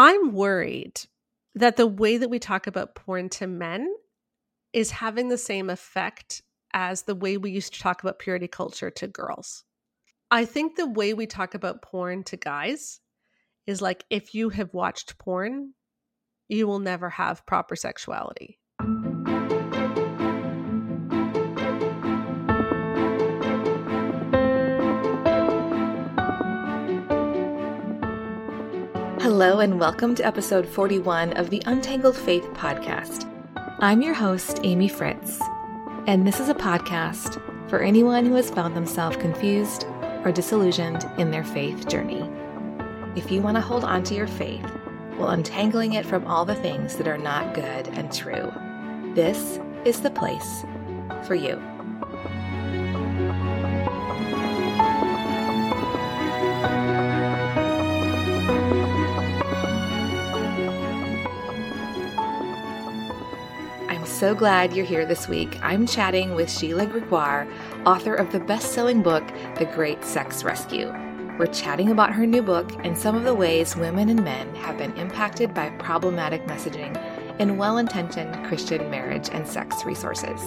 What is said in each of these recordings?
I'm worried that the way that we talk about porn to men is having the same effect as the way we used to talk about purity culture to girls. I think the way we talk about porn to guys is like if you have watched porn, you will never have proper sexuality. Hello, and welcome to episode 41 of the Untangled Faith podcast. I'm your host, Amy Fritz, and this is a podcast for anyone who has found themselves confused or disillusioned in their faith journey. If you want to hold on to your faith while untangling it from all the things that are not good and true, this is the place for you. So glad you're here this week. I'm chatting with Sheila Gregoire, author of the best selling book, The Great Sex Rescue. We're chatting about her new book and some of the ways women and men have been impacted by problematic messaging in well intentioned Christian marriage and sex resources.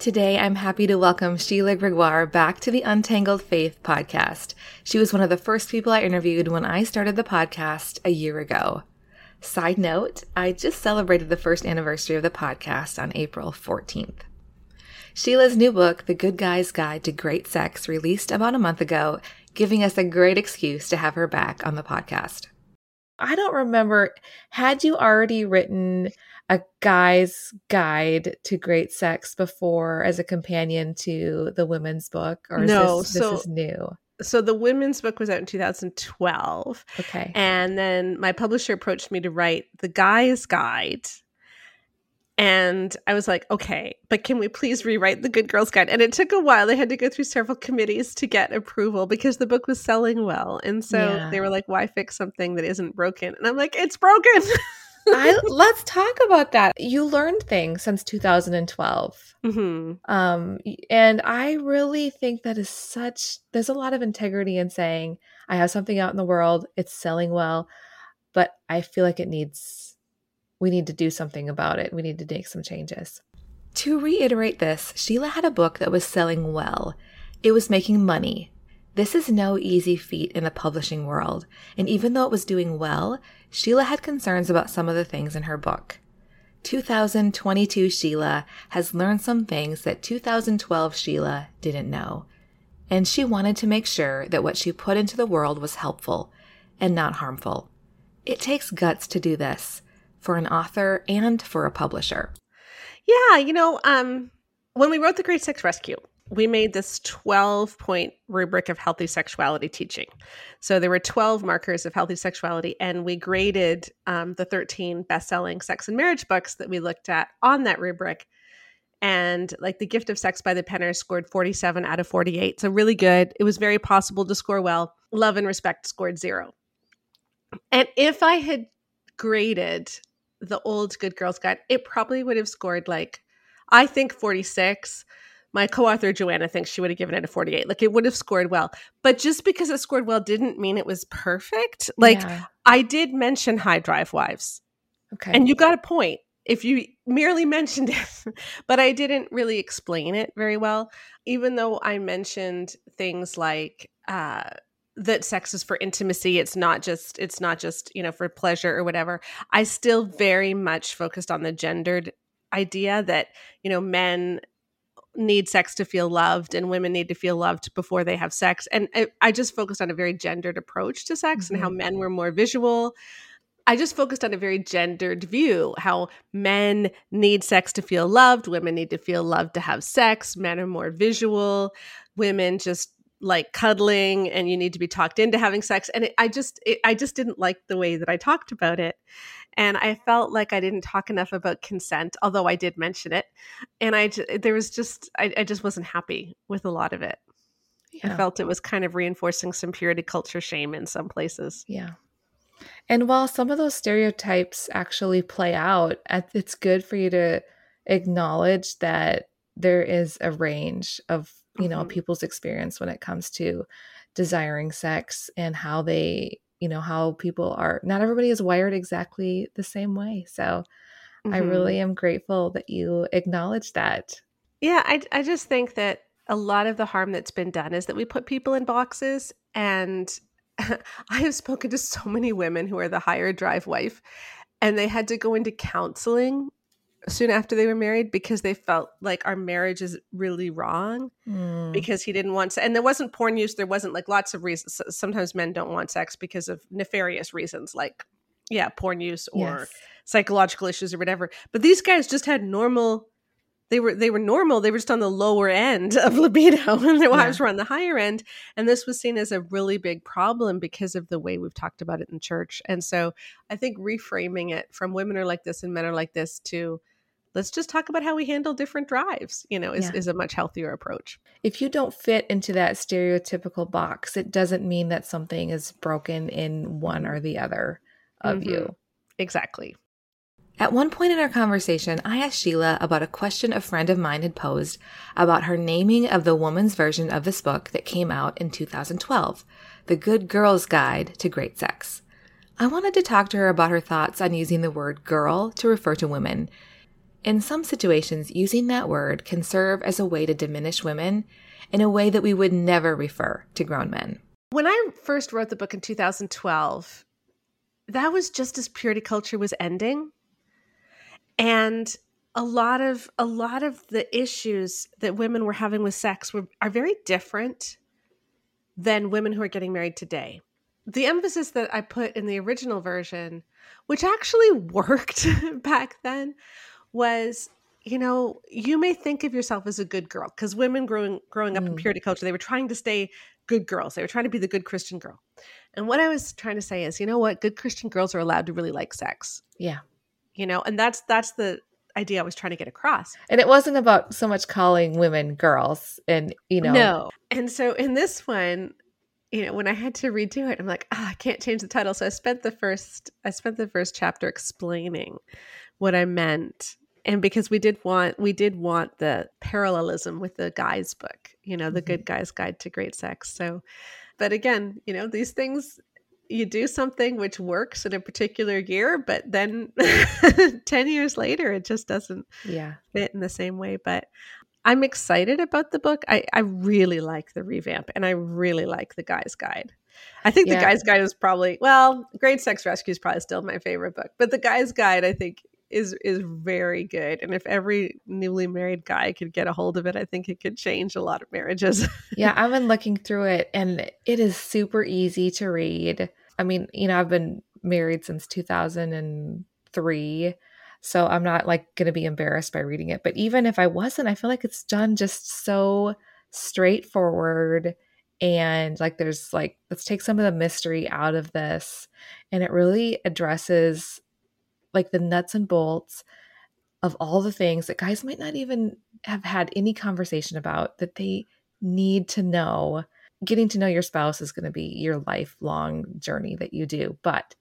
Today, I'm happy to welcome Sheila Gregoire back to the Untangled Faith podcast. She was one of the first people I interviewed when I started the podcast a year ago. Side note, I just celebrated the first anniversary of the podcast on April 14th. Sheila's new book, The Good Guy's Guide to Great Sex, released about a month ago, giving us a great excuse to have her back on the podcast. I don't remember, had you already written a guy's guide to great sex before as a companion to the women's book? Or no, this, so, this is new? So the women's book was out in 2012. Okay. And then my publisher approached me to write the guy's guide. And I was like, okay, but can we please rewrite the Good Girls Guide? And it took a while. They had to go through several committees to get approval because the book was selling well. And so yeah. they were like, why fix something that isn't broken? And I'm like, it's broken. I, let's talk about that. You learned things since 2012. Mm-hmm. Um, and I really think that is such, there's a lot of integrity in saying, I have something out in the world, it's selling well, but I feel like it needs, we need to do something about it. We need to make some changes. To reiterate this, Sheila had a book that was selling well. It was making money. This is no easy feat in the publishing world, and even though it was doing well, Sheila had concerns about some of the things in her book. 2022 Sheila has learned some things that 2012 Sheila didn't know, and she wanted to make sure that what she put into the world was helpful and not harmful. It takes guts to do this for an author and for a publisher. Yeah, you know, um, when we wrote The Great Sex Rescue, we made this 12 point rubric of healthy sexuality teaching. So there were 12 markers of healthy sexuality, and we graded um, the 13 best selling sex and marriage books that we looked at on that rubric. And like The Gift of Sex by the Penner scored 47 out of 48. So really good. It was very possible to score well. Love and Respect scored zero. And if I had graded the old Good Girls Guide, it probably would have scored like, I think 46 my co-author Joanna thinks she would have given it a 48. Like it would have scored well. But just because it scored well didn't mean it was perfect. Like yeah. I did mention high drive wives. Okay. And you got a point if you merely mentioned it, but I didn't really explain it very well. Even though I mentioned things like uh that sex is for intimacy it's not just it's not just you know for pleasure or whatever i still very much focused on the gendered idea that you know men need sex to feel loved and women need to feel loved before they have sex and I, I just focused on a very gendered approach to sex mm-hmm. and how mm-hmm. men were more visual I just focused on a very gendered view how men need sex to feel loved, women need to feel loved to have sex, men are more visual, women just like cuddling and you need to be talked into having sex and it, I just it, I just didn't like the way that I talked about it. And I felt like I didn't talk enough about consent, although I did mention it. And I, there was just, I, I just wasn't happy with a lot of it. Yeah. I felt it was kind of reinforcing some purity culture shame in some places. Yeah. And while some of those stereotypes actually play out, it's good for you to acknowledge that there is a range of, you know, mm-hmm. people's experience when it comes to desiring sex and how they, you know, how people are, not everybody is wired exactly the same way. So mm-hmm. I really am grateful that you acknowledge that. Yeah, I, I just think that a lot of the harm that's been done is that we put people in boxes. And I have spoken to so many women who are the higher drive wife, and they had to go into counseling soon after they were married because they felt like our marriage is really wrong mm. because he didn't want to and there wasn't porn use there wasn't like lots of reasons sometimes men don't want sex because of nefarious reasons like yeah porn use or yes. psychological issues or whatever but these guys just had normal they were they were normal they were just on the lower end of libido and their wives yeah. were on the higher end and this was seen as a really big problem because of the way we've talked about it in church and so i think reframing it from women are like this and men are like this to let's just talk about how we handle different drives you know is, yeah. is a much healthier approach if you don't fit into that stereotypical box it doesn't mean that something is broken in one or the other of mm-hmm. you exactly at one point in our conversation, I asked Sheila about a question a friend of mine had posed about her naming of the woman's version of this book that came out in 2012, The Good Girl's Guide to Great Sex. I wanted to talk to her about her thoughts on using the word girl to refer to women. In some situations, using that word can serve as a way to diminish women in a way that we would never refer to grown men. When I first wrote the book in 2012, that was just as purity culture was ending and a lot of a lot of the issues that women were having with sex were are very different than women who are getting married today. The emphasis that I put in the original version, which actually worked back then, was you know, you may think of yourself as a good girl because women growing growing up mm. in purity culture, they were trying to stay good girls. They were trying to be the good Christian girl. And what I was trying to say is, you know what? Good Christian girls are allowed to really like sex. Yeah you know and that's that's the idea i was trying to get across and it wasn't about so much calling women girls and you know no and so in this one you know when i had to redo it i'm like oh, i can't change the title so i spent the first i spent the first chapter explaining what i meant and because we did want we did want the parallelism with the guy's book you know the mm-hmm. good guy's guide to great sex so but again you know these things you do something which works in a particular year, but then 10 years later, it just doesn't yeah. fit in the same way. But I'm excited about the book. I, I really like the revamp and I really like the guy's guide. I think yeah. the guy's guide is probably, well, Great Sex Rescue is probably still my favorite book, but the guy's guide, I think, is is very good and if every newly married guy could get a hold of it i think it could change a lot of marriages yeah i've been looking through it and it is super easy to read I mean, you know, I've been married since 2003. So I'm not like going to be embarrassed by reading it. But even if I wasn't, I feel like it's done just so straightforward. And like, there's like, let's take some of the mystery out of this. And it really addresses like the nuts and bolts of all the things that guys might not even have had any conversation about that they need to know getting to know your spouse is going to be your lifelong journey that you do. But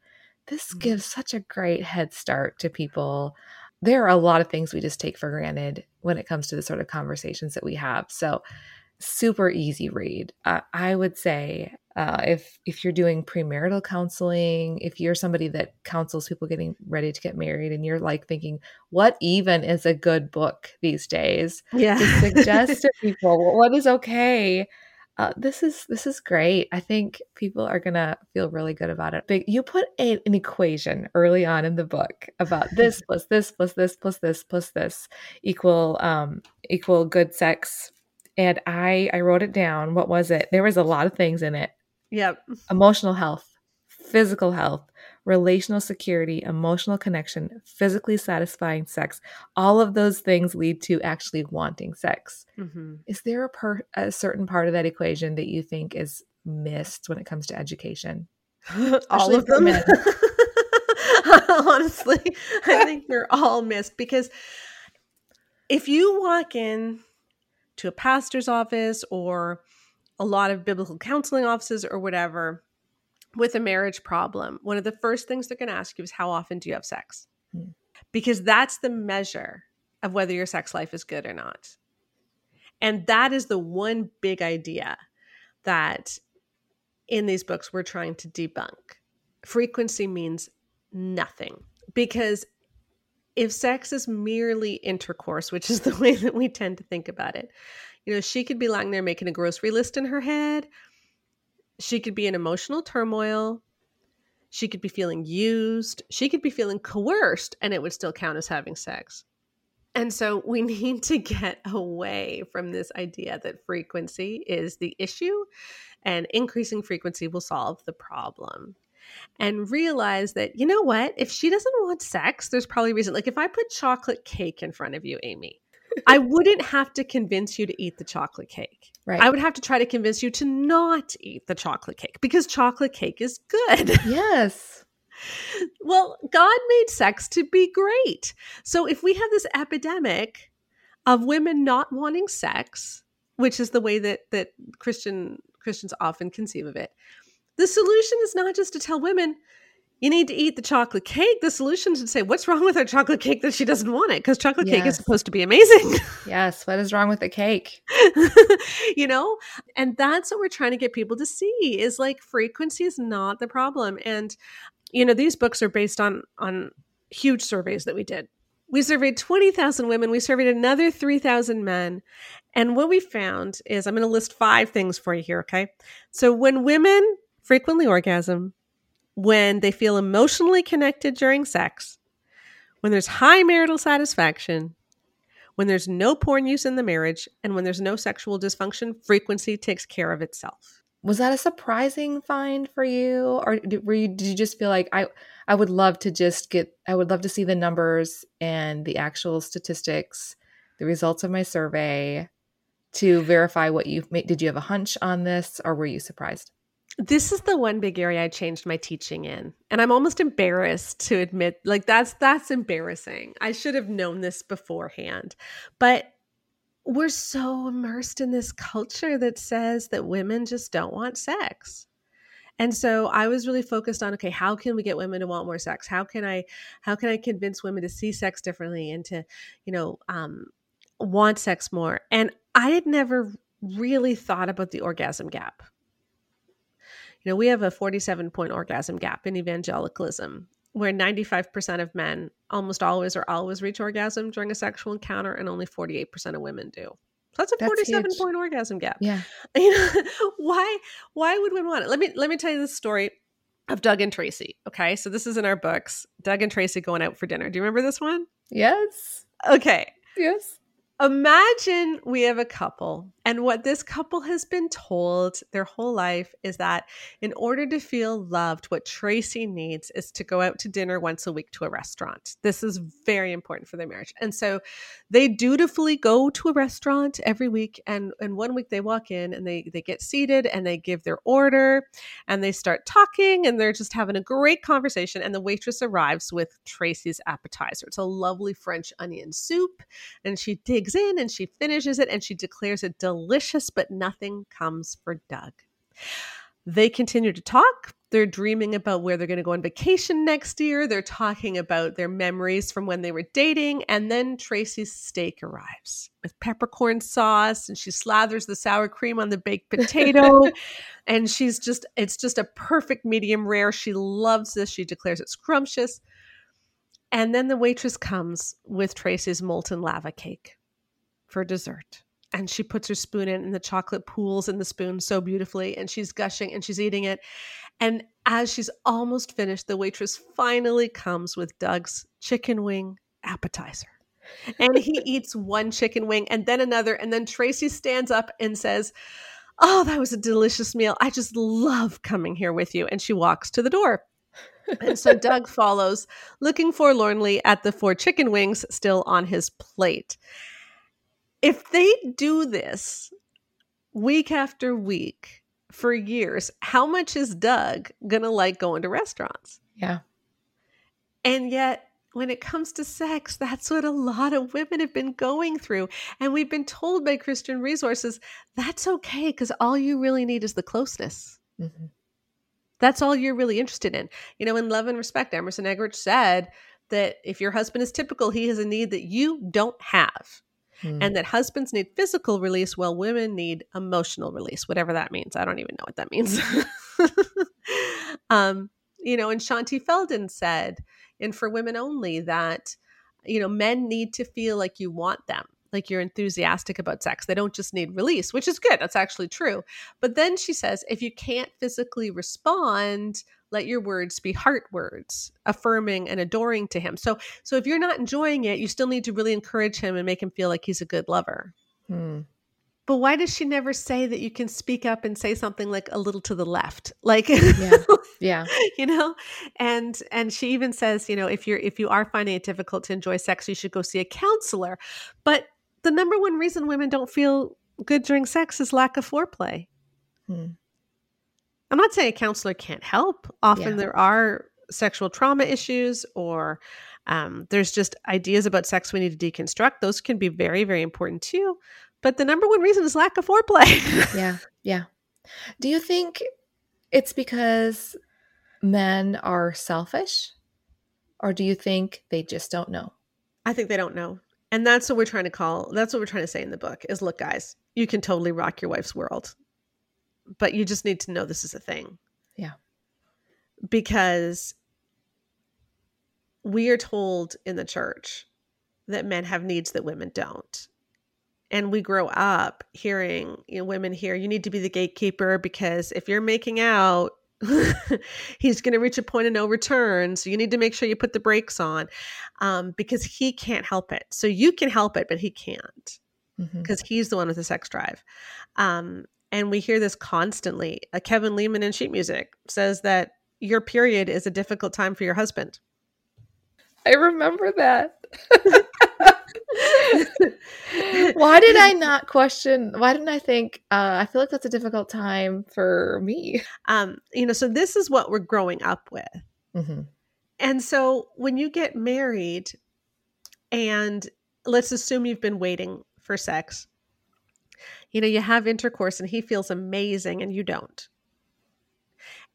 this mm-hmm. gives such a great head start to people. There are a lot of things we just take for granted when it comes to the sort of conversations that we have. So, super easy read. Uh, I would say uh, if if you're doing premarital counseling, if you're somebody that counsels people getting ready to get married, and you're like thinking, what even is a good book these days? Yeah, to suggest to people what is okay uh, this is this is great. I think people are gonna feel really good about it. But you put a, an equation early on in the book about this plus this plus this plus this plus this equal um, equal good sex, and I I wrote it down. What was it? There was a lot of things in it. Yep. Emotional health, physical health, relational security, emotional connection, physically satisfying sex. All of those things lead to actually wanting sex. Mm-hmm. Is there a, per- a certain part of that equation that you think is missed when it comes to education? all of them. Honestly, I think they're all missed because if you walk in to a pastor's office or a lot of biblical counseling offices or whatever, with a marriage problem, one of the first things they're going to ask you is how often do you have sex? Hmm. Because that's the measure of whether your sex life is good or not. And that is the one big idea that in these books we're trying to debunk. Frequency means nothing because if sex is merely intercourse, which is the way that we tend to think about it, you know, she could be lying there making a grocery list in her head. She could be in emotional turmoil. She could be feeling used. She could be feeling coerced, and it would still count as having sex. And so we need to get away from this idea that frequency is the issue and increasing frequency will solve the problem. And realize that, you know what? If she doesn't want sex, there's probably a reason. Like if I put chocolate cake in front of you, Amy, I wouldn't have to convince you to eat the chocolate cake. Right. I would have to try to convince you to not eat the chocolate cake because chocolate cake is good. Yes. well, God made sex to be great. So if we have this epidemic of women not wanting sex, which is the way that that Christian Christians often conceive of it, the solution is not just to tell women you need to eat the chocolate cake. The solution is to say, what's wrong with her chocolate cake that she doesn't want it? Because chocolate yes. cake is supposed to be amazing. yes. What is wrong with the cake? you know? And that's what we're trying to get people to see is like frequency is not the problem. And you know these books are based on on huge surveys that we did we surveyed 20,000 women we surveyed another 3,000 men and what we found is i'm going to list five things for you here okay so when women frequently orgasm when they feel emotionally connected during sex when there's high marital satisfaction when there's no porn use in the marriage and when there's no sexual dysfunction frequency takes care of itself. Was that a surprising find for you? Or did, were you did you just feel like i i would love to just get i would love to see the numbers and the actual statistics the results of my survey to verify what you've made did you have a hunch on this or were you surprised this is the one big area i changed my teaching in and i'm almost embarrassed to admit like that's that's embarrassing i should have known this beforehand but we're so immersed in this culture that says that women just don't want sex. And so I was really focused on okay, how can we get women to want more sex? How can I how can I convince women to see sex differently and to, you know, um, want sex more? And I had never really thought about the orgasm gap. You know, we have a 47 point orgasm gap in evangelicalism where 95% of men almost always or always reach orgasm during a sexual encounter and only 48% of women do. So that's a that's 47 huge. point orgasm gap. Yeah. You know, why why would women want it? Let me let me tell you the story of Doug and Tracy. Okay. So this is in our books. Doug and Tracy going out for dinner. Do you remember this one? Yes. Okay. Yes. Imagine we have a couple, and what this couple has been told their whole life is that in order to feel loved, what Tracy needs is to go out to dinner once a week to a restaurant. This is very important for their marriage. And so they dutifully go to a restaurant every week. And, and one week they walk in and they, they get seated and they give their order and they start talking and they're just having a great conversation. And the waitress arrives with Tracy's appetizer. It's a lovely French onion soup. And she digs digs in and she finishes it and she declares it delicious, but nothing comes for Doug. They continue to talk. They're dreaming about where they're going to go on vacation next year. They're talking about their memories from when they were dating. And then Tracy's steak arrives with peppercorn sauce and she slathers the sour cream on the baked potato. and she's just, it's just a perfect medium rare. She loves this. She declares it scrumptious. And then the waitress comes with Tracy's molten lava cake for dessert. And she puts her spoon in, and the chocolate pools in the spoon so beautifully. And she's gushing and she's eating it. And as she's almost finished, the waitress finally comes with Doug's chicken wing appetizer. And he eats one chicken wing and then another. And then Tracy stands up and says, Oh, that was a delicious meal. I just love coming here with you. And she walks to the door. and so Doug follows, looking forlornly at the four chicken wings still on his plate if they do this week after week for years, how much is Doug gonna like going to restaurants? Yeah. And yet, when it comes to sex, that's what a lot of women have been going through. And we've been told by Christian resources that's okay because all you really need is the closeness. Mm-hmm. That's all you're really interested in. You know, in Love and Respect, Emerson Eggerichs said that if your husband is typical, he has a need that you don't have mm. and that husbands need physical release while women need emotional release, whatever that means. I don't even know what that means. um, you know, and Shaunti Feldhahn said, and for women only, that, you know, men need to feel like you want them, like you're enthusiastic about sex. They don't just need release, which is good. That's actually true. But then she says, if you can't physically respond, let your words be heart words affirming and adoring to him. So so if you're not enjoying it you still need to really encourage him and make him feel like he's a good lover. Hmm. but why does she never say that you can speak up and say something like a little to the left? Like yeah. Yeah. you know? And and she even says you know if you're if you are finding it difficult to enjoy sex you should go see a counselor. But the number one reason women don't feel good during sex is lack of foreplay. Hmm. I'm not saying a counselor can't help. Often yeah. there are sexual trauma issues or um, there's just ideas about sex we need to deconstruct. Those can be very, very important too. But the number one reason is lack of foreplay. yeah. Yeah. Do you think it's because men are selfish? Or do you think they just don't know? I think they don't know. And that's what we're trying to call, that's what we're trying to say in the book is look, guys, you can totally rock your wife's world but you just need to know this is a thing. Yeah. Because we are told in the church that men have needs that women don't. And we grow up hearing you know, women hear, you need to be the gatekeeper because if you're making out, he's going to reach a point of no return. So you need to make sure you put the brakes on um, because he can't help it. So you can help it, but he can't because mm-hmm. he's the one with the sex drive. Um, and we hear this constantly. Uh, Kevin Leman in sheet music says that your period is a difficult time for your husband. I remember that. why did I not question? Why didn't I think? Uh, I feel like that's a difficult time for me. Um, you know, so this is what we're growing up with, mm-hmm. and so when you get married, and let's assume you've been waiting for sex, you know, you have intercourse and he feels amazing and you don't.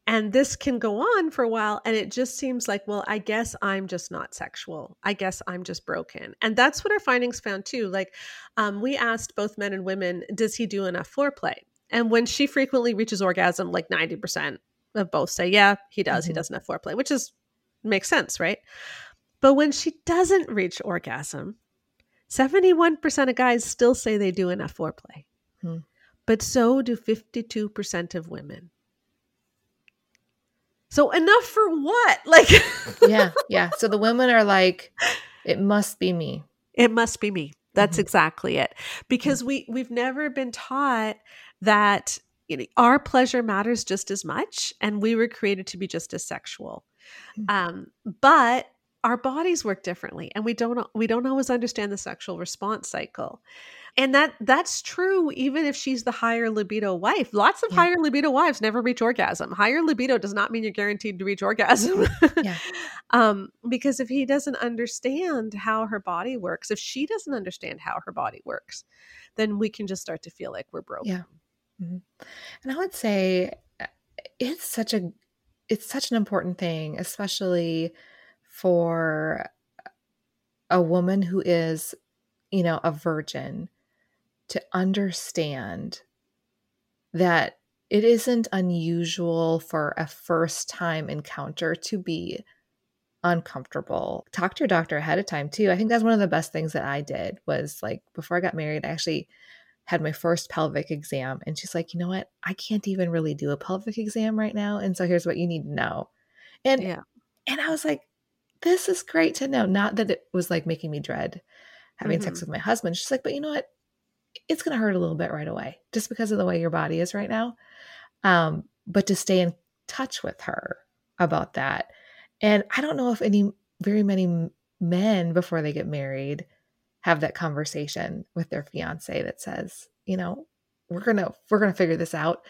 And this can go on for a while. And it just seems like, well, I guess I'm just not sexual. I guess I'm just broken. And that's what our findings found too. Like, um, we asked both men and women, does he do enough foreplay? And when she frequently reaches orgasm, like 90% of both say, yeah, he does. Mm-hmm. He does enough foreplay, which is makes sense, right? But when she doesn't reach orgasm, 71% of guys still say they do enough foreplay. Hmm. But so do 52% of women. So enough for what? Like Yeah, yeah. So the women are like it must be me. It must be me. That's mm-hmm. exactly it. Because mm-hmm. we we've never been taught that you know, our pleasure matters just as much and we were created to be just as sexual. Mm-hmm. Um, but our bodies work differently and we don't we don't always understand the sexual response cycle and that that's true even if she's the higher libido wife lots of yeah. higher libido wives never reach orgasm higher libido does not mean you're guaranteed to reach orgasm yeah. um, because if he doesn't understand how her body works if she doesn't understand how her body works then we can just start to feel like we're broken yeah mm-hmm. and i would say uh, it's such a it's such an important thing especially for a woman who is you know a virgin to understand that it isn't unusual for a first time encounter to be uncomfortable. Talk to your doctor ahead of time too. I think that's one of the best things that I did was like before I got married, I actually had my first pelvic exam and she's like, "You know what? I can't even really do a pelvic exam right now, and so here's what you need to know." And yeah. and I was like, "This is great to know." Not that it was like making me dread having mm-hmm. sex with my husband. She's like, "But you know what? it's going to hurt a little bit right away just because of the way your body is right now. Um, but to stay in touch with her about that. And I don't know if any, very many men before they get married have that conversation with their fiance that says, you know, we're going to, we're going to figure this out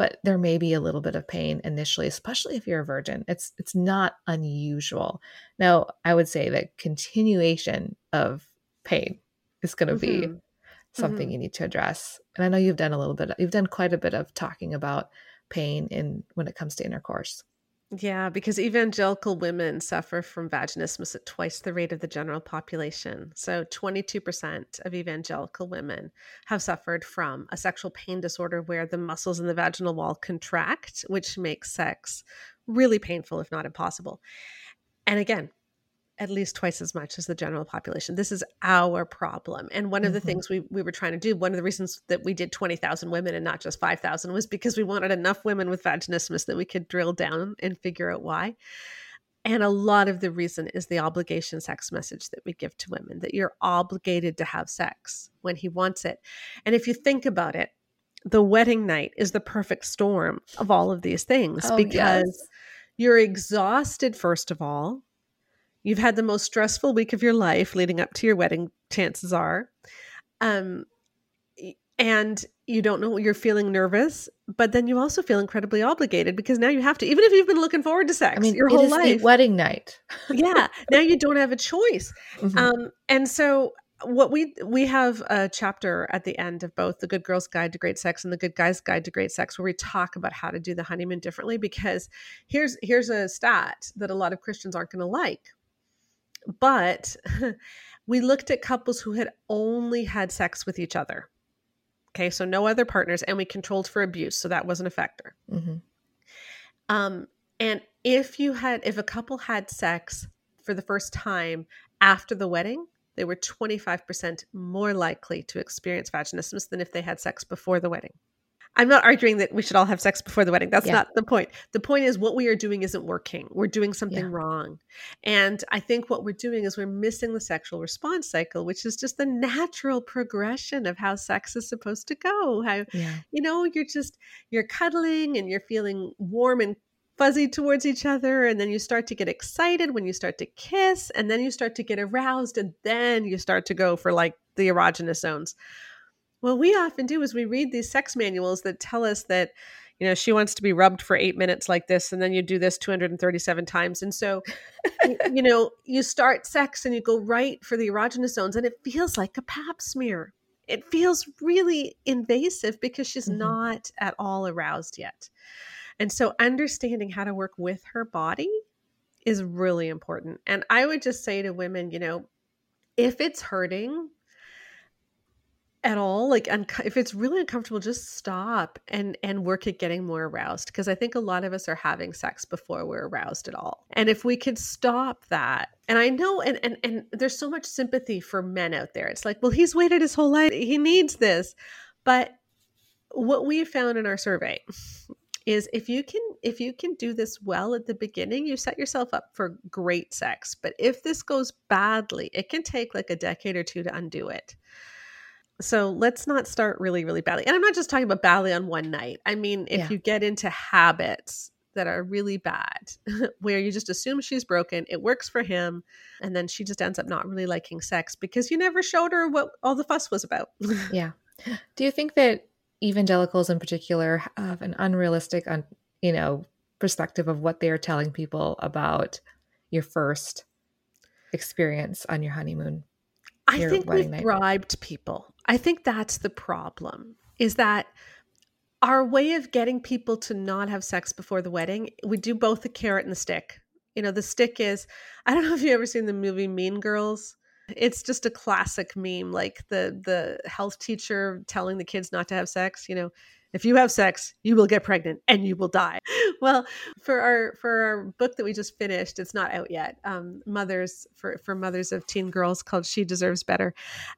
but there may be a little bit of pain initially especially if you're a virgin it's it's not unusual now i would say that continuation of pain is going to mm-hmm. be something mm-hmm. you need to address. And I know you've done a little bit, you've done quite a bit of talking about pain in when it comes to intercourse. Yeah, because evangelical women suffer from vaginismus at twice the rate of the general population. So, 22% of evangelical women have suffered from a sexual pain disorder where the muscles in the vaginal wall contract, which makes sex really painful, if not impossible. And again, at least twice as much as the general population. This is our problem. And one of the mm-hmm. things we, we were trying to do, one of the reasons that we did 20,000 women and not just 5,000 was because we wanted enough women with vaginismus that we could drill down and figure out why. And a lot of the reason is the obligation sex message that we give to women that you're obligated to have sex when he wants it. And if you think about it, the wedding night is the perfect storm of all of these things oh, because yes. you're exhausted, first of all You've had the most stressful week of your life leading up to your wedding, chances are. Um, and you don't know you're feeling nervous, but then you also feel incredibly obligated because now you have to, even if you've been looking forward to sex I mean, your whole life. wedding night. yeah. Now you don't have a choice. Mm-hmm. Um, and so what we we have a chapter at the end of both the good girl's guide to great sex and the good guy's guide to great sex where we talk about how to do the honeymoon differently because here's here's a stat that a lot of christians aren't going to like but we looked at couples who had only had sex with each other. Okay, so no other partners, and we controlled for abuse, so that wasn't a factor. Mm-hmm. Um, and if you had, if a couple had sex for the first time after the wedding, they were 25% more likely to experience vaginismus than if they had sex before the wedding. I'm not arguing that we should all have sex before the wedding. That's yeah. not the point. The point is what we are doing isn't working. We're doing something yeah. wrong. And I think what we're doing is we're missing the sexual response cycle, which is just the natural progression of how sex is supposed to go. How yeah. you know, you're just you're cuddling and you're feeling warm and fuzzy towards each other and then you start to get excited when you start to kiss and then you start to get aroused and then you start to go for like the erogenous zones what we often do is we read these sex manuals that tell us that, you know, she wants to be rubbed for eight minutes like this, and then you do this 237 times. And so, you know, you start sex and you go right for the erogenous zones, and it feels like a pap smear. It feels really invasive because she's mm-hmm. not at all aroused yet. And so, understanding how to work with her body is really important. And I would just say to women, you know, if it's hurting, at all like un- if it's really uncomfortable just stop and and work at getting more aroused because i think a lot of us are having sex before we're aroused at all. And if we could stop that and i know and and and there's so much sympathy for men out there. It's like well he's waited his whole life he needs this. But what we found in our survey is if you can if you can do this well at the beginning you set yourself up for great sex. But if this goes badly it can take like a decade or two to undo it so let's not start really, really badly. And I'm not just talking about badly on one night. I mean, if yeah. you get into habits that are really bad, where you just assume she's broken, it works for him, and then she just ends up not really liking sex because you never showed her what all the fuss was about. yeah. Do you think that evangelicals in particular have an unrealistic, un, you know, perspective of what they are telling people about your first experience on your honeymoon? I think we've night. bribed people. I think that's the problem is that our way of getting people to not have sex before the wedding, we do both the carrot and the stick. You know, the stick is I don't know if you've ever seen the movie Mean Girls. It's just a classic meme, like the the health teacher telling the kids not to have sex, you know, if you have sex you will get pregnant and you will die. Well for our for our book that we just finished it's not out yet um, mothers for for mothers of teen girls called she deserves better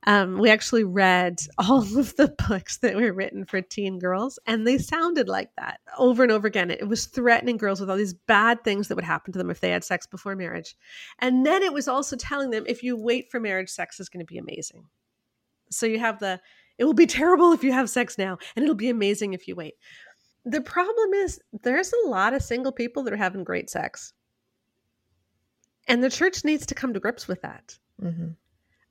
um, we actually read all of the books that were written for teen girls and they sounded like that over and over again. It was threatening girls with all these bad things that would happen to them if they had sex before marriage. And then it was also telling them if you wait for marriage sex is going to be amazing. So you have the it will be terrible if you have sex now, and it'll be amazing if you wait. The problem is, there's a lot of single people that are having great sex. And the church needs to come to grips with that. Mm-hmm.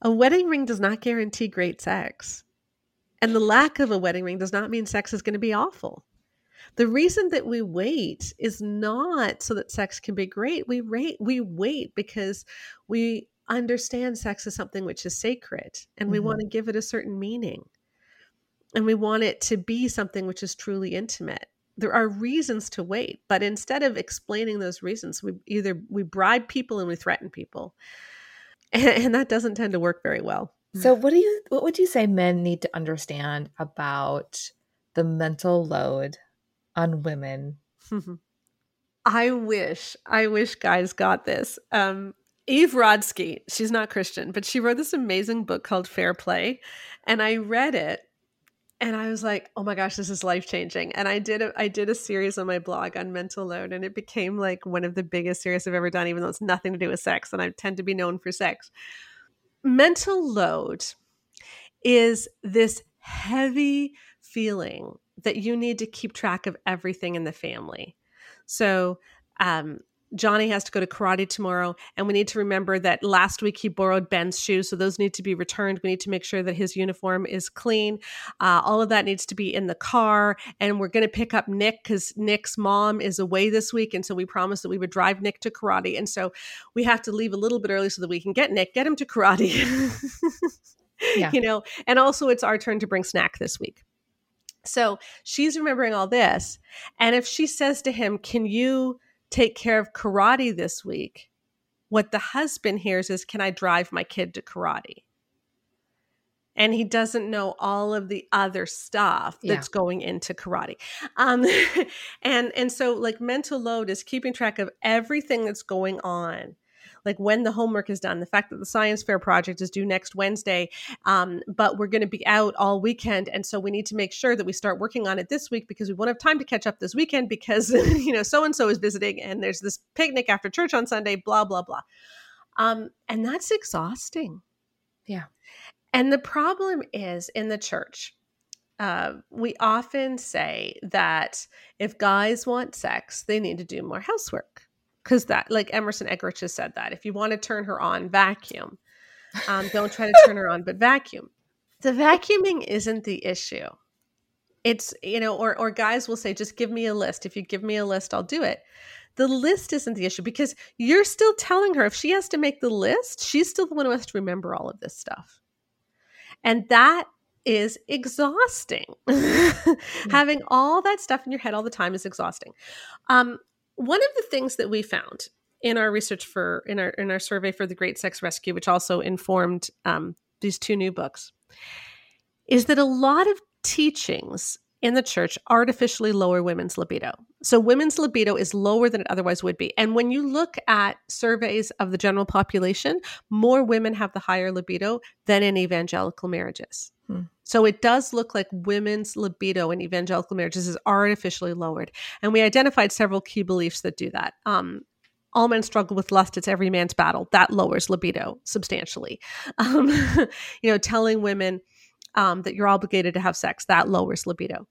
A wedding ring does not guarantee great sex. And the lack of a wedding ring does not mean sex is going to be awful. The reason that we wait is not so that sex can be great. We wait, we wait because we understand sex is something which is sacred and we mm-hmm. want to give it a certain meaning and we want it to be something which is truly intimate. There are reasons to wait but instead of explaining those reasons we either we bribe people and we threaten people. And, and that doesn't tend to work very well. So what do you what would you say men need to understand about the mental load on women? I wish i wish guys got this. Um Eve Rodsky, she's not Christian, but she wrote this amazing book called Fair Play. And I read it and I was like, "Oh my gosh, this is life changing!" And I did a, I did a series on my blog on mental load, and it became like one of the biggest series I've ever done, even though it's nothing to do with sex, and I tend to be known for sex. Mental load is this heavy feeling that you need to keep track of everything in the family. So, um, Johnny has to go to karate tomorrow, and we need to remember that last week he borrowed Ben's shoes, so those need to be returned. We need to make sure that his uniform is clean. Uh, all of that needs to be in the car, and we're going to pick up Nick because Nick's mom is away this week, and so we promised that we would drive Nick to karate, and so we have to leave a little bit early so that we can get Nick, get him to karate. yeah. You know, and also it's our turn to bring snack this week. So she's remembering all this, and if she says to him, "Can you?" Take care of karate this week, what the husband hears is, Can I drive my kid to karate? And he doesn't know all of the other stuff that's yeah. going into karate. Um, and and so like mental load is keeping track of everything that's going on like when the homework is done, the fact that the science fair project is due next Wednesday, um, but we're going to be out all weekend, and so we need to make sure that we start working on it this week because we won't have time to catch up this weekend because you know so and so is visiting and there's this picnic after church on Sunday, blah blah blah, um, and that's exhausting. Yeah, and the problem is in the church. Uh, we often say that if guys want sex, they need to do more housework because that like emerson eggerichs has said that if you want to turn her on vacuum. Um, don't try to turn her on but vacuum. The vacuuming isn't the issue. It's you know or or guys will say just give me a list. If you give me a list i'll do it. The list isn't the issue because you're still telling her if she has to make the list she's still the one who has to remember all of this stuff. And that is exhausting. Having all that stuff in your head all the time is exhausting. Um, one of the things that we found in our research for in our in our survey for the Great Sex Rescue, which also informed um, these two new books, is that a lot of teachings in the church artificially lower women's libido. So women's libido is lower than it otherwise would be. And when you look at surveys of the general population, more women have the higher libido than in evangelical marriages. Hmm. So it does look like women's libido in evangelical marriages is artificially lowered. And we identified several key beliefs that do that. Um, all men struggle with lust it's every man's battle that lowers libido substantially um, you know telling women um, that you're obligated to have sex, that lowers libido.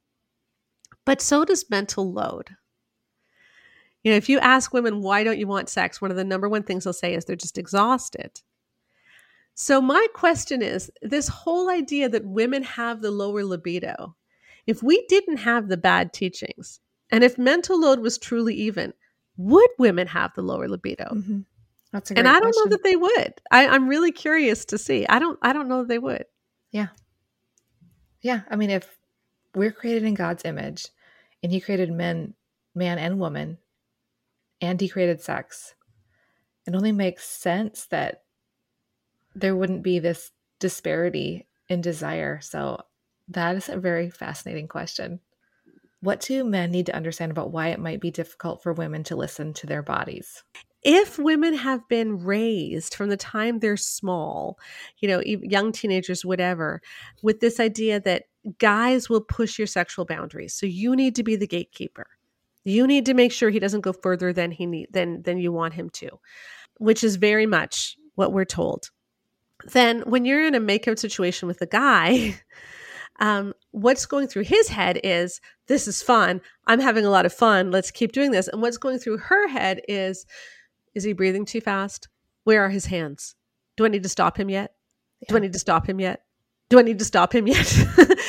But so does mental load. You know, if you ask women, why don't you want sex? One of the number one things they'll say is they're just exhausted. So, my question is this whole idea that women have the lower libido, if we didn't have the bad teachings, and if mental load was truly even, would women have the lower libido? Mm-hmm. That's a and I don't question. know that they would. I, I'm really curious to see. I don't. I don't know that they would. Yeah. Yeah, I mean, if we're created in God's image, and He created men, man and woman, and He created sex, it only makes sense that there wouldn't be this disparity in desire. So that is a very fascinating question. What do men need to understand about why it might be difficult for women to listen to their bodies? if women have been raised from the time they're small, you know, young teenagers, whatever, with this idea that guys will push your sexual boundaries. So you need to be the gatekeeper. You need to make sure he doesn't go further than he need than than you want him to, which is very much what we're told. Then when you're in a makeout situation with a guy, um, what's going through his head is this is fun. I'm having a lot of fun. Let's keep doing this. And what's going through her head is is he breathing too fast? Where are his hands? Do I need to stop him yet? Yeah. Do I need to stop him yet? Do I need to stop him yet?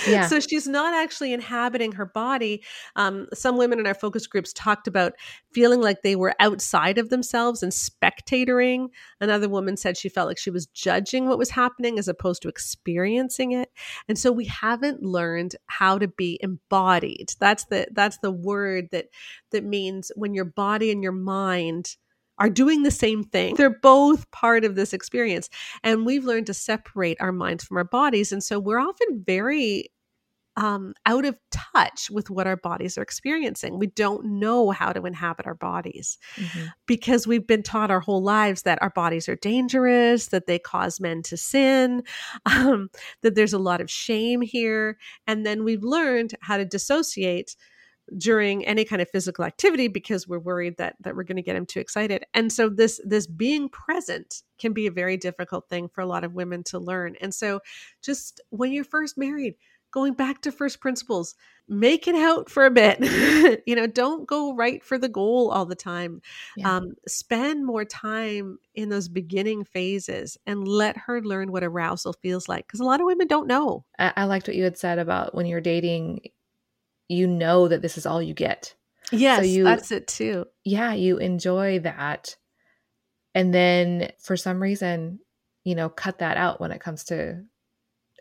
yeah. so she's not actually inhabiting her body. Um, some women in our focus groups talked about feeling like they were outside of themselves and spectatoring. Another woman said she felt like she was judging what was happening as opposed to experiencing it. And so we haven't learned how to be embodied. That's the that's the word that that means when your body and your mind are doing the same thing. They're both part of this experience. And we've learned to separate our minds from our bodies. And so we're often very um, out of touch with what our bodies are experiencing. We don't know how to inhabit our bodies mm-hmm. because we've been taught our whole lives that our bodies are dangerous, that they cause men to sin, um, that there's a lot of shame here. And then we've learned how to dissociate during any kind of physical activity because we're worried that that we're going to get him too excited. And so this this being present can be a very difficult thing for a lot of women to learn. And so just when you're first married going back to first principles make it out for a bit. You know don't go right for the goal all the time. Yeah. um, spend more time in those beginning phases and let her learn what arousal feels like because a lot of women don't know. I-, I liked what you had said about when you're dating you know that this is all you get. Yes, so you, that's it too. Yeah, you enjoy that. And then for some reason, you know, cut that out when it comes to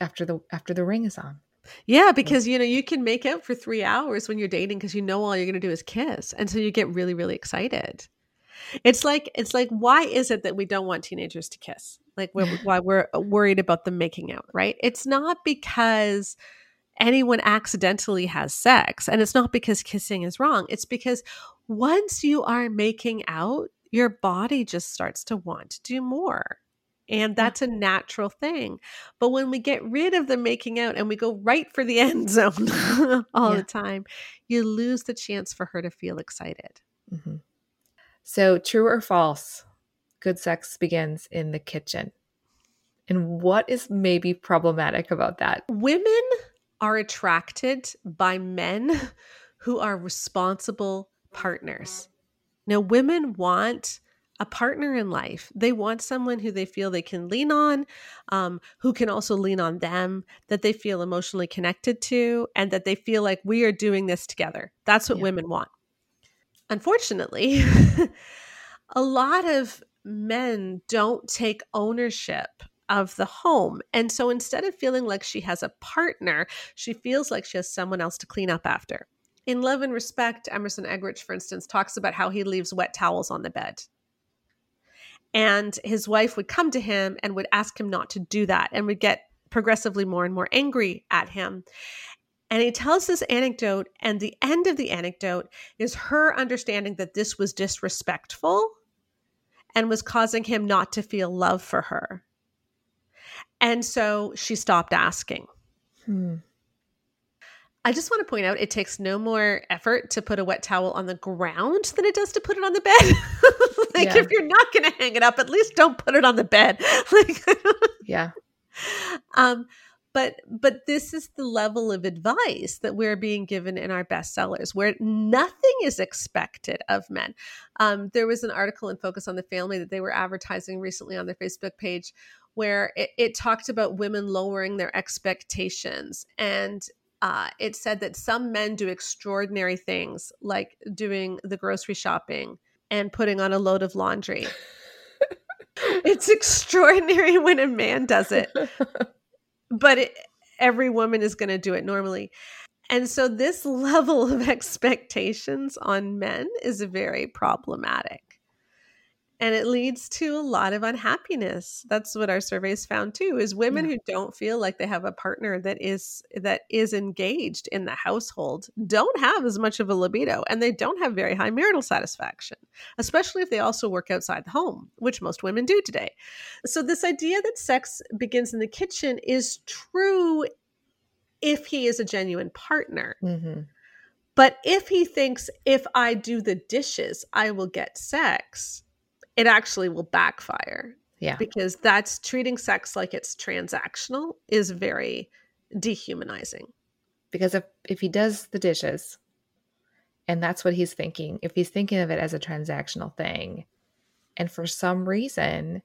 after the after the ring is on. Yeah, mm. because you know, you can make out for 3 hours when you're dating because you know all you're going to do is kiss. And so you get really really excited. It's like it's like why is it that we don't want teenagers to kiss? Like why we're uh, worried about them making out, right? It's not because anyone accidentally has sex. And it's not because kissing is wrong, it's because once you are making out, your body just starts to want to do more. And that's a natural thing. But when we get rid of the making out and we go right for the end zone all yeah. the time, you lose the chance for her to feel excited. Mm-hmm. So, true or false, good sex begins in the kitchen. And what is maybe problematic about that? Women are attracted by men who are responsible partners. Now, women want a partner in life. They want someone who they feel they can lean on, um, who can also lean on them, that they feel emotionally connected to, and that they feel like we are doing this together. That's what yeah. women want. Unfortunately, a lot of men don't take ownership of the home. And so instead of feeling like she has a partner, she feels like she has someone else to clean up after. In Love and Respect, Emerson Eggerichs, for instance, talks about how he leaves wet towels on the bed. And his wife would come to him and would ask him not to do that and would get progressively more and more angry at him. And he tells this anecdote, and the end of the anecdote is her understanding that this was disrespectful and was causing him not to feel love for her. And so she stopped asking. Hmm. I just want to point out it takes no more effort to put a wet towel on the ground than it does to put it on the bed. like yeah. if you're not going to hang it up, at least don't put it on the bed. like Yeah. Um but but this is the level of advice that we're being given in our bestsellers where nothing is expected of men um, there was an article in focus on the family that they were advertising recently on their facebook page where it, it talked about women lowering their expectations and uh, it said that some men do extraordinary things like doing the grocery shopping and putting on a load of laundry. it's extraordinary when a man does it, but it, every woman is going to do it normally. And so, this level of expectations on men is very problematic and it leads to a lot of unhappiness that's what our surveys found too is women yeah. who don't feel like they have a partner that is that is engaged in the household don't have as much of a libido and they don't have very high marital satisfaction especially if they also work outside the home which most women do today so this idea that sex begins in the kitchen is true if he is a genuine partner mm-hmm. but if he thinks if i do the dishes i will get sex it actually will backfire. Yeah. Because that's treating sex like it's transactional is very dehumanizing. Because if if he does the dishes and that's what he's thinking, if he's thinking of it as a transactional thing and for some reason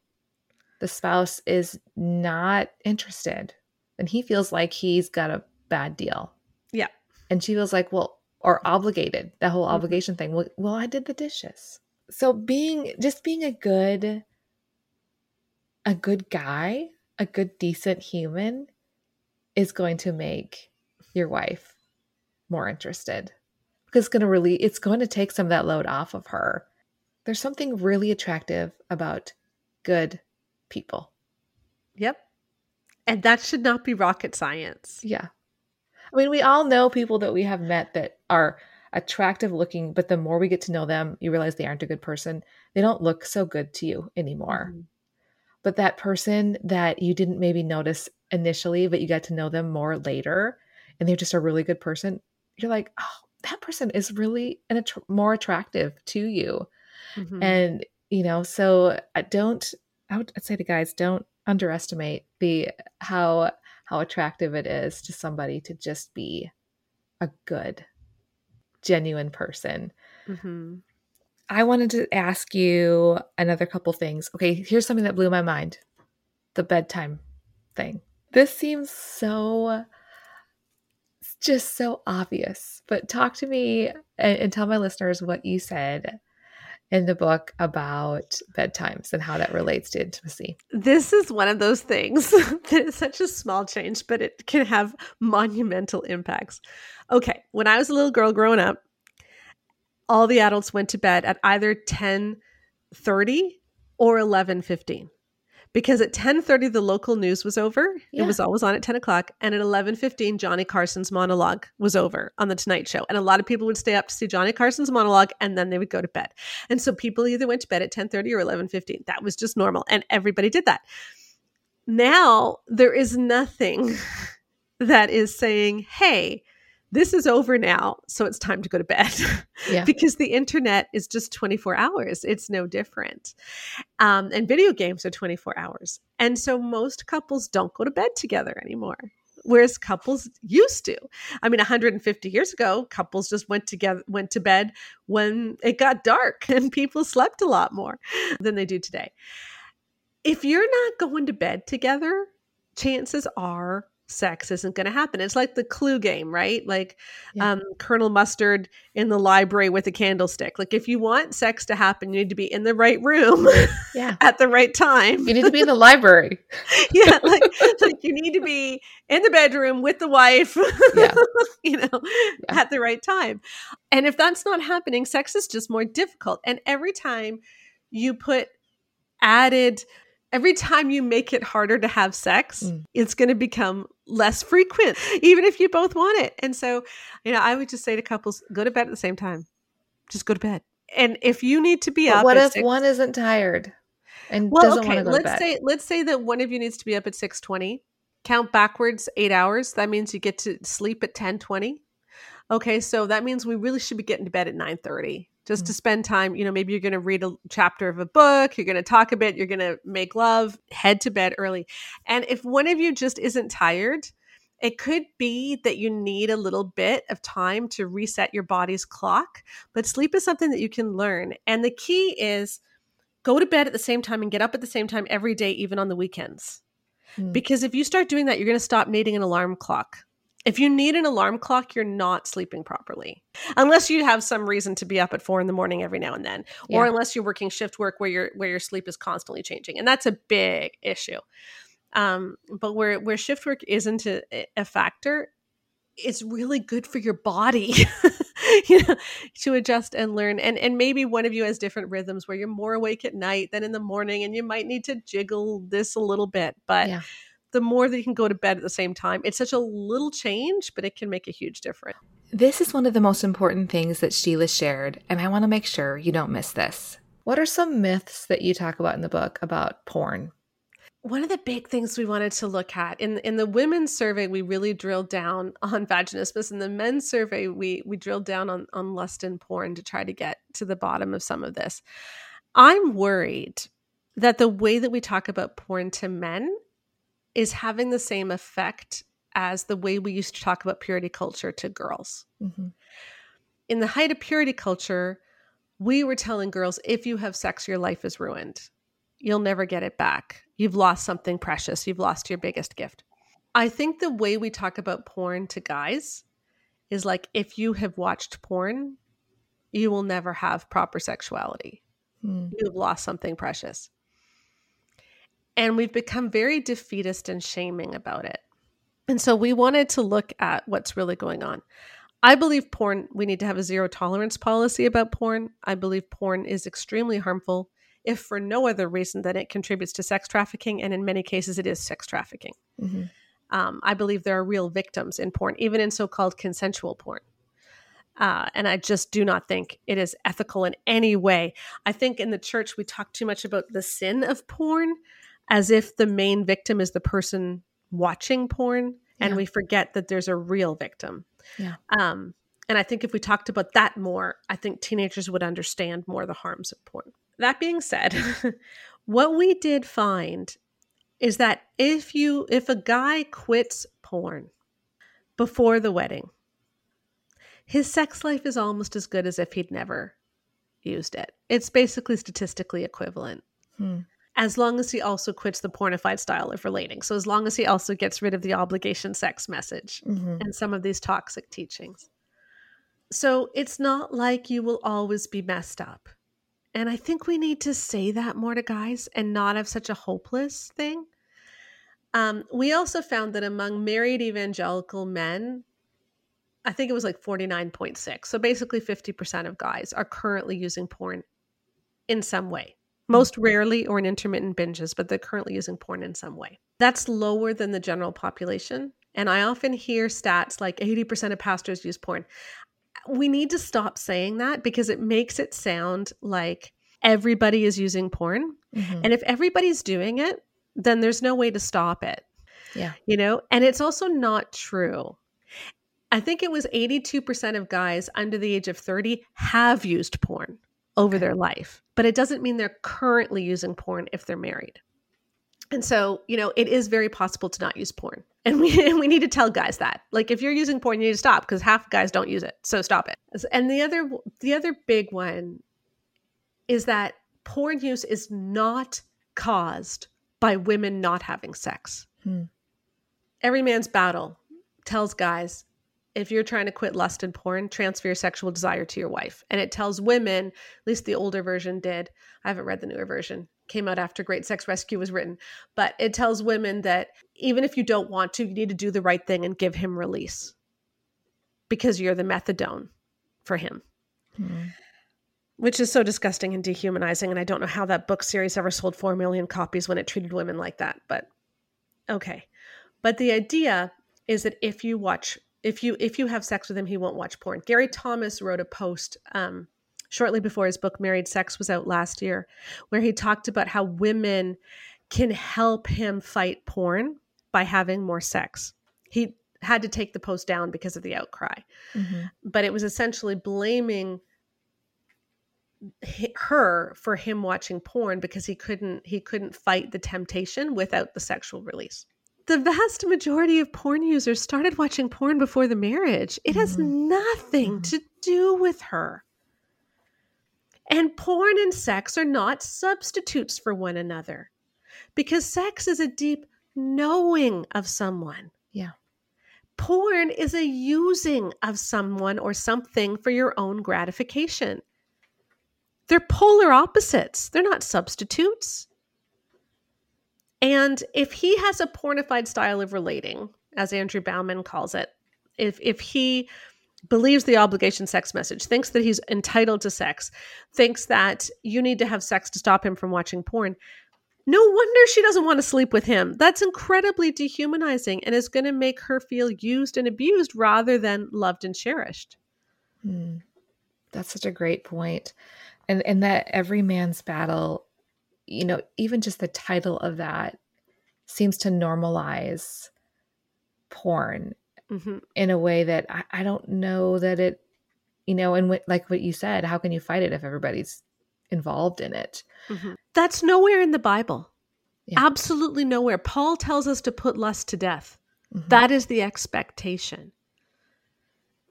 the spouse is not interested and he feels like he's got a bad deal. Yeah. And she feels like, well, or obligated, that whole mm-hmm. obligation thing. Well, well, I did the dishes. So being just being a good a good guy, a good decent human is going to make your wife more interested. Because it's going to really it's going to take some of that load off of her. There's something really attractive about good people. Yep. And that should not be rocket science. Yeah. I mean, we all know people that we have met that are attractive looking, but the more we get to know them, you realize they aren't a good person. They don't look so good to you anymore. Mm-hmm. But that person that you didn't maybe notice initially, but you got to know them more later, and they're just a really good person, you're like, oh, that person is really an att- more attractive to you. Mm-hmm. And, you know, so I don't, I would say to guys, don't underestimate the how how attractive it is to somebody to just be a good genuine person. Mm-hmm. i wanted to ask you another couple things. Okay here's something that blew my mind. The bedtime thing. This seems so just so obvious but talk to me and, and tell my listeners what you said in the book about bedtimes and how that relates to intimacy. This is one of those things that is such a small change, but it can have monumental impacts. Okay, when I was a little girl growing up, all the adults went to bed at either 10 30 or 11 15 because at 10.30 the local news was over. Yeah. it was always on at 10 o'clock. And at 11.15 johnny carson's monologue was over on the tonight show. And a lot of people would stay up to see johnny carson's monologue and then they would go to bed. And so people either went to bed at 10.30 or 11.15 that was just normal. And everybody did that. Now there is nothing that is saying hey this is over now, so it's time to go to bed. Yeah. because the internet is just 24 hours. It's no different. Um, and video games are 24 hours. And so most couples don't go to bed together anymore. Whereas couples used to. I mean, 150 years ago, couples just went together, went to bed when it got dark, and people slept a lot more than they do today. If you're not going to bed together, chances are sex isn't going to happen. It's like the clue game, right? Like yeah. um, Colonel Mustard in the library with a candlestick. Like if you want sex to happen, you need to be in the right room yeah. at the right time. You need to be in the library. yeah, like, like you need to be in the bedroom with the wife, yeah. you know, yeah. at the right time. And if that's not happening, sex is just more difficult. And every time you put added every time you make it harder to have sex, mm. it's going to become less frequent, even if you both want it. And so, you know, I would just say to couples, go to bed at the same time. Just go to bed. And if you need to be but up, what if six, one isn't tired and well, doesn't okay, want to go let's to bed? say let's say that one of you needs to be up at six twenty. Count backwards eight hours. That means you get to sleep at ten twenty. Okay, so that means we really should be getting to bed at nine thirty just mm-hmm. to spend time. You know, maybe you're going to read a chapter of a book, you're going to talk a bit, you're going to make love, head to bed early. And if one of you just isn't tired, it could be that you need a little bit of time to reset your body's clock, but sleep is something that you can learn. And the key is go to bed at the same time and get up at the same time every day, even on the weekends. Mm. Because if you start doing that, you're going to stop needing an alarm clock. If you need an alarm clock, you're not sleeping properly. Unless you have some reason to be up at four in the morning every now and then. Yeah. Or unless you're working shift work where your where your sleep is constantly changing. And that's a big issue. Um, but where where shift work isn't a, a factor, it's really good for your body you know to adjust and learn and and maybe one of you has different rhythms where you're more awake at night than in the morning and you might need to jiggle this a little bit but yeah the more that you can go to bed at the same time. It's such a little change, but it can make a huge difference. This is one of the most important things that Sheila shared, and I want to make sure you don't miss this. What are some myths that you talk about in the book about porn? One of the big things we wanted to look at in in the women's survey, we really drilled down on vaginismus. In the men's survey, we we drilled down on on lust and porn to try to get to the bottom of some of this. I'm worried that the way that we talk about porn to men is having the same effect as the way we used to talk about purity culture to girls. Mm-hmm. In the height of purity culture, we were telling girls if you have sex, your life is ruined. You'll never get it back. You've lost something precious. You've lost your biggest gift. I think the way we talk about porn to guys is like if you have watched porn, you will never have proper sexuality. Hmm. You've lost something precious. And we've become very defeatist and shaming about it. And so we wanted to look at what's really going on. I believe porn, we need to have a zero tolerance policy about porn. I believe porn is extremely harmful, if for no other reason than it contributes to sex trafficking. And in many cases, it is sex trafficking. Mm-hmm. Um, I believe there are real victims in porn, even in so called consensual porn. Uh, and I just do not think it is ethical in any way. I think in the church, we talk too much about the sin of porn as if the main victim is the person watching porn. And yeah. we forget that there's a real victim. Yeah. Um, and I think if we talked about that more, I think teenagers would understand more the harms of porn. That being said, what we did find is that if you if a guy quits porn before the wedding, his sex life is almost as good as if he'd never used it. It's basically statistically equivalent. Hmm. As long as he also quits the pornified style of relating. So, as long as he also gets rid of the obligation sex message mm-hmm. and some of these toxic teachings. So, it's not like you will always be messed up. And I think we need to say that more to guys and not have such a hopeless thing. Um, we also found that among married evangelical men, I think it was like 49.6. So basically 50% of guys are currently using porn in some way. Most rarely or in intermittent binges, but they're currently using porn in some way. That's lower than the general population. And I often hear stats like 80% of pastors use porn we need to stop saying that because it makes it sound like everybody is using porn. Mm-hmm. And if everybody's doing it, then there's no way to stop it. Yeah. You know, and it's also not true. I think it was 82% of guys under the age of 30 have used porn over okay. their life, but it doesn't mean they're currently using porn if they're married. And so, you know, it is very possible to not use porn. And we and we need to tell guys that. Like if you're using porn, you need to stop because half guys don't use it. So stop it. And the other the other big one is that porn use is not caused by women not having sex. Hmm. Every man's battle tells guys if you're trying to quit lust and porn, transfer your sexual desire to your wife. And it tells women, at least the older version did. I haven't read the newer version came out after Great Sex Rescue was written. But it tells women that even if you don't want to, you need to do the right thing and give him release because you're the methadone for him. Mm. Which is so disgusting and dehumanizing. And I don't know how that book series ever sold 4 million copies when it treated women like that. But okay. But the idea is that if you watch, if you if you have sex with him, he won't watch porn. Gary Thomas wrote a post um, shortly before his book Married Sex was out last year, where he talked about how women can help him fight porn by having more sex. He had to take the post down because of the outcry, mm-hmm. but it was essentially blaming her for him watching porn because he couldn't he couldn't fight the temptation without the sexual release the vast majority of porn users started watching porn before the marriage it has mm-hmm. nothing mm-hmm. to do with her and porn and sex are not substitutes for one another because sex is a deep knowing of someone. Yeah. Porn is a using of someone or something for your own gratification. They're polar opposites, they're not substitutes. And if he has a pornified style of relating, as Andrew Bauman calls it, if if he believes the obligation sex message, thinks that he's entitled to sex, thinks that you need to have sex to stop him from watching porn. No wonder she doesn't want to sleep with him. That's incredibly dehumanizing and is going to make her feel used and abused rather than loved and cherished. Hmm. That's such a great point. And and that every man's battle, you know, even just the title of that seems to normalize porn mm-hmm. in a way that I, I, don't know that it, you know, and w- like what you said, how can you fight it if everybody's involved in it? Mm-hmm. That's nowhere in the Bible. Yeah. Absolutely nowhere. Paul tells us to put lust to death. Mm-hmm. That is the expectation.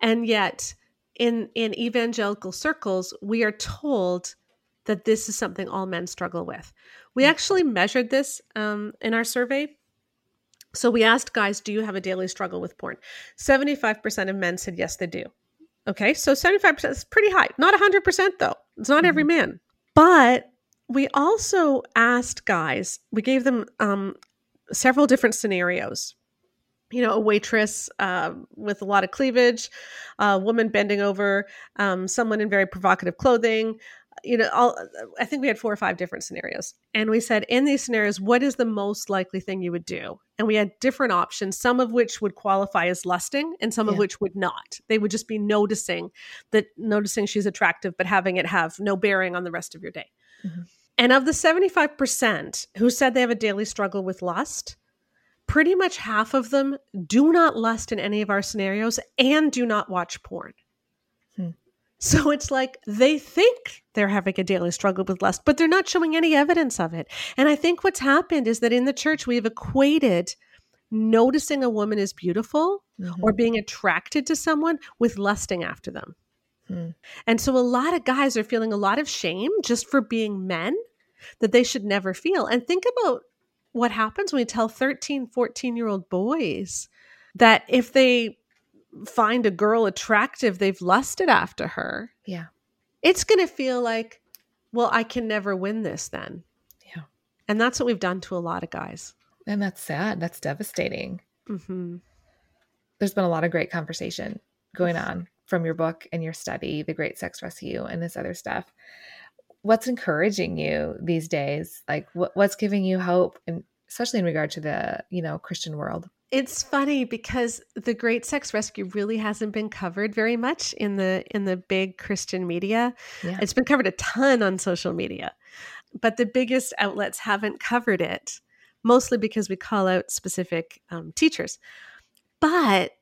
And yet, in in evangelical circles, we are told that this is something all men struggle with. We mm. actually measured this um, in our survey So we asked guys, do you have a daily struggle with porn? 75% of men said yes, they do. Okay, so 75% is pretty high. Not 100% though. It's not mm-hmm. every man. But we also asked guys, we gave them um, several different scenarios. You know, a waitress uh, with a lot of cleavage, a woman bending over, um, someone in very provocative clothing, you know, all, I think we had four or five different scenarios. And we said, in these scenarios, what is the most likely thing you would do? And we had different options, some of which would qualify as lusting and some yeah. of which would not. They would just be noticing that noticing she's attractive, but having it have no bearing on the rest of your day. Mm-hmm. And of the 75% who said they have a daily struggle with lust, pretty much half of them do not lust in any of our scenarios and do not watch porn. So it's like they think they're having a daily struggle with lust, but they're not showing any evidence of it. And I think what's happened is that in the church, we've equated noticing a woman is beautiful mm-hmm. or being attracted to someone with lusting after them. Hmm. And so a lot of guys are feeling a lot of shame just for being men that they should never feel. And think about what happens when we tell 13, 14 year old boys that if they find a girl attractive, they've lusted after her. Yeah. It's going to feel like, well, I can never win this then. Yeah. And that's what we've done to a lot of guys. And that's sad. That's devastating. Mm-hmm. There's been a lot of great conversation going on from your book and your study, The Great Sex Rescue, and this other stuff. What's encouraging you these days? Like, what, what's giving you hope, and especially in regard to the you know Christian world? It's funny because the great sex rescue really hasn't been covered very much in the in the big christian media. Yeah. it's been covered a ton on social media but the biggest outlets haven't covered it mostly because we call out specific um, teachers. But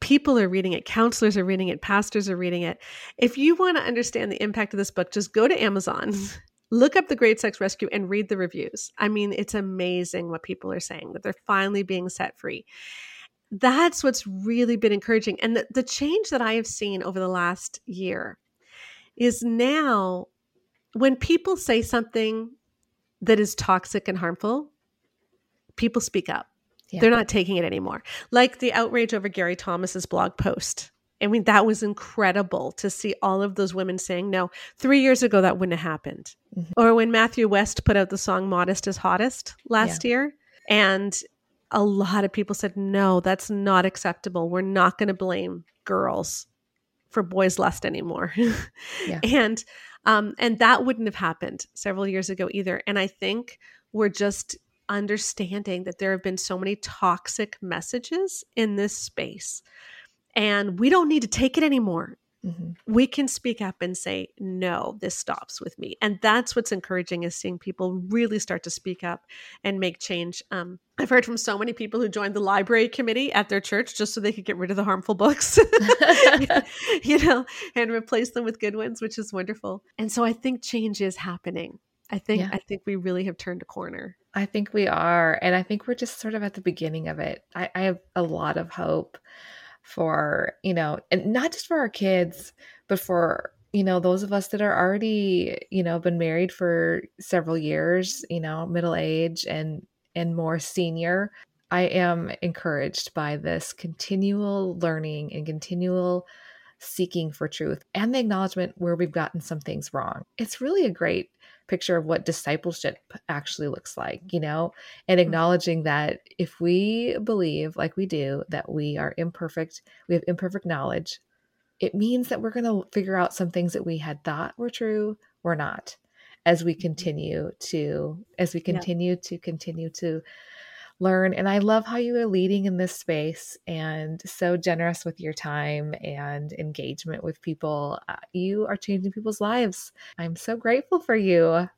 people are reading it counselors are reading it pastors are reading it. If you want to understand the impact of this book just go to amazon look up the Great Sex Rescue and read the reviews. I mean, it's amazing what people are saying that they're finally being set free. That's what's really been encouraging. And the, the change that I have seen over the last year is now when people say something that is toxic and harmful, people speak up. Yeah. They're not taking it anymore. Like the outrage over Gary Thomas's blog post I mean, that was incredible to see all of those women saying no. Three years ago, that wouldn't have happened. Mm-hmm. Or when Matthew West put out the song Modest is Hottest last yeah. year. And a lot of people said, no, that's not acceptable. We're not going to blame girls for boys' lust anymore. yeah. And um, and that wouldn't have happened several years ago either. And I think we're just understanding that there have been so many toxic messages in this space and we don't need to take it anymore. Mm-hmm. We can speak up and say, no, this stops with me. And that's what's encouraging is seeing people really start to speak up and make change. Um, I've heard from so many people who joined the library committee at their church just so they could get rid of the harmful books, you know, and replace them with good ones, which is wonderful. And so I think change is happening. I think yeah. I think we really have turned a corner. I think we are, and I think we're just sort of at the beginning of it. I, I have a lot of hope for you know and not just for our kids but for you know those of us that are already you know been married for several years you know middle age and and more senior i am encouraged by this continual learning and continual seeking for truth and the acknowledgement where we've gotten some things wrong. It's really a great picture of what discipleship actually looks like, you know, and mm-hmm. acknowledging that if we believe, like we do, that we are imperfect, we have imperfect knowledge, it means that we're going to figure out some things that we had thought were true were not as we mm-hmm. continue to as we continue yeah. to continue to learn. And I love how you are leading in this space and so generous with your time and engagement with people. Uh, you are changing people's lives. I'm so grateful for you.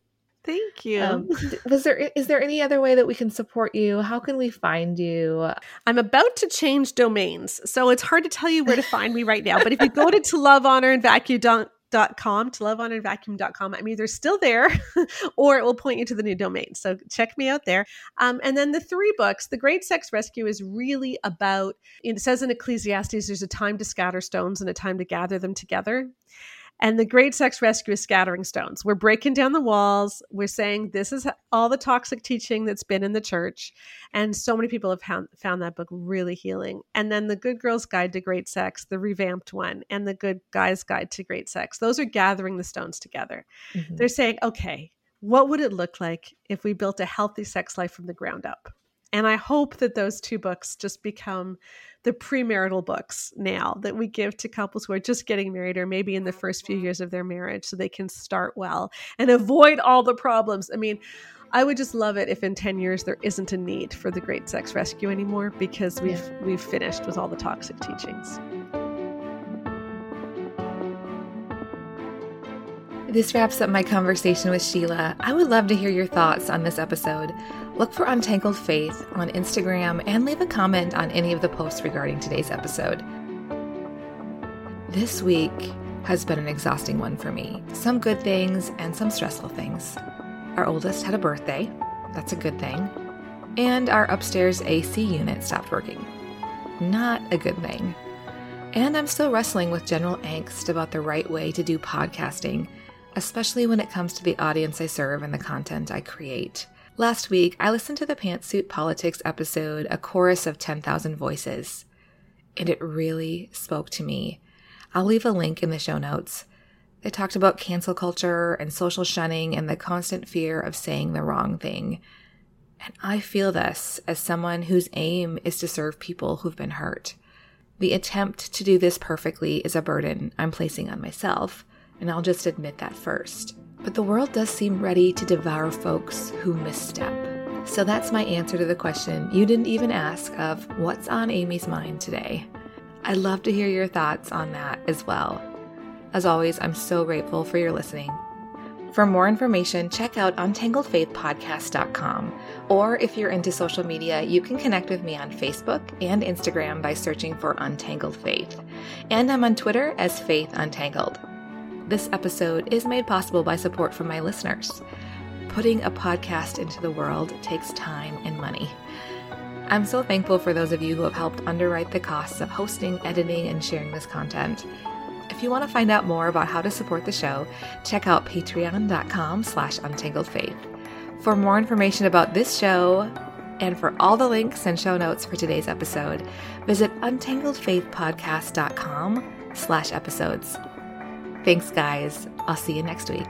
Thank you. Um, was there is there any other way that we can support you? How can we find you? I'm about to change domains, so it's hard to tell you where to find me right now. But if you go to to love honor and vacuum dot com to love honor vacuum.com i'm either still there or it will point you to the new domain. So check me out there. Um, and then the three books the great sex rescue is really about it says in ecclesiastes there's a time to scatter stones and a time to gather them together And the great sex rescue is scattering stones. We're breaking down the walls. We're saying this is all the toxic teaching that's been in the church. And so many people have found, found that book really healing. And then the Good Girl's Guide to Great Sex, the revamped one, and the Good Guy's Guide to Great Sex. Those are gathering the stones together. Mm-hmm. They're saying, okay, what would it look like if we built a healthy sex life from the ground up? And I hope that those two books just become the premarital books now that we give to couples who are just getting married or maybe in the first few years of their marriage so they can start well and avoid all the problems. I mean, I would just love it if in 10 years there isn't a need for the great sex rescue anymore because we've yeah. we've finished with all the toxic teachings. This wraps up my conversation with Sheila. I would love to hear your thoughts on this episode. Look for Untangled Faith on Instagram and leave a comment on any of the posts regarding today's episode. This week has been an exhausting one for me. Some good things and some stressful things. Our oldest had a birthday, that's a good thing. And our upstairs AC unit stopped working. Not a good thing. And I'm still wrestling with general angst about the right way to do podcasting especially when it comes to the audience I serve and the content I create. Last week, I listened to the Pantsuit Politics episode, A Chorus of 10,000 Voices, and it really spoke to me. I'll leave a link in the show notes. They talked about cancel culture and social shunning and the constant fear of saying the wrong thing. And I feel this as someone whose aim is to serve people who've been hurt. The attempt to do this perfectly is a burden I'm placing on myself and I'll just admit that first. But the world does seem ready to devour folks who misstep. So that's my answer to the question you didn't even ask of what's on Amy's mind today. I'd love to hear your thoughts on that as well. As always, I'm so grateful for your listening. For more information, check out untangledfaithpodcast.com. Or if you're into social media, you can connect with me on Facebook and Instagram by searching for Untangled Faith. And I'm on Twitter as Faith Untangled. This episode is made possible by support from my listeners. Putting a podcast into the world takes time and money. I'm so thankful for those of you who have helped underwrite the costs of hosting, editing, and sharing this content. If you want to find out more about how to support the show, check out patreon.com slash untangledfaith. For more information about this show, and for all the links and show notes for today's episode, visit untangledfaithpodcast.com slash episodes. Thanks, guys. I'll see you next week.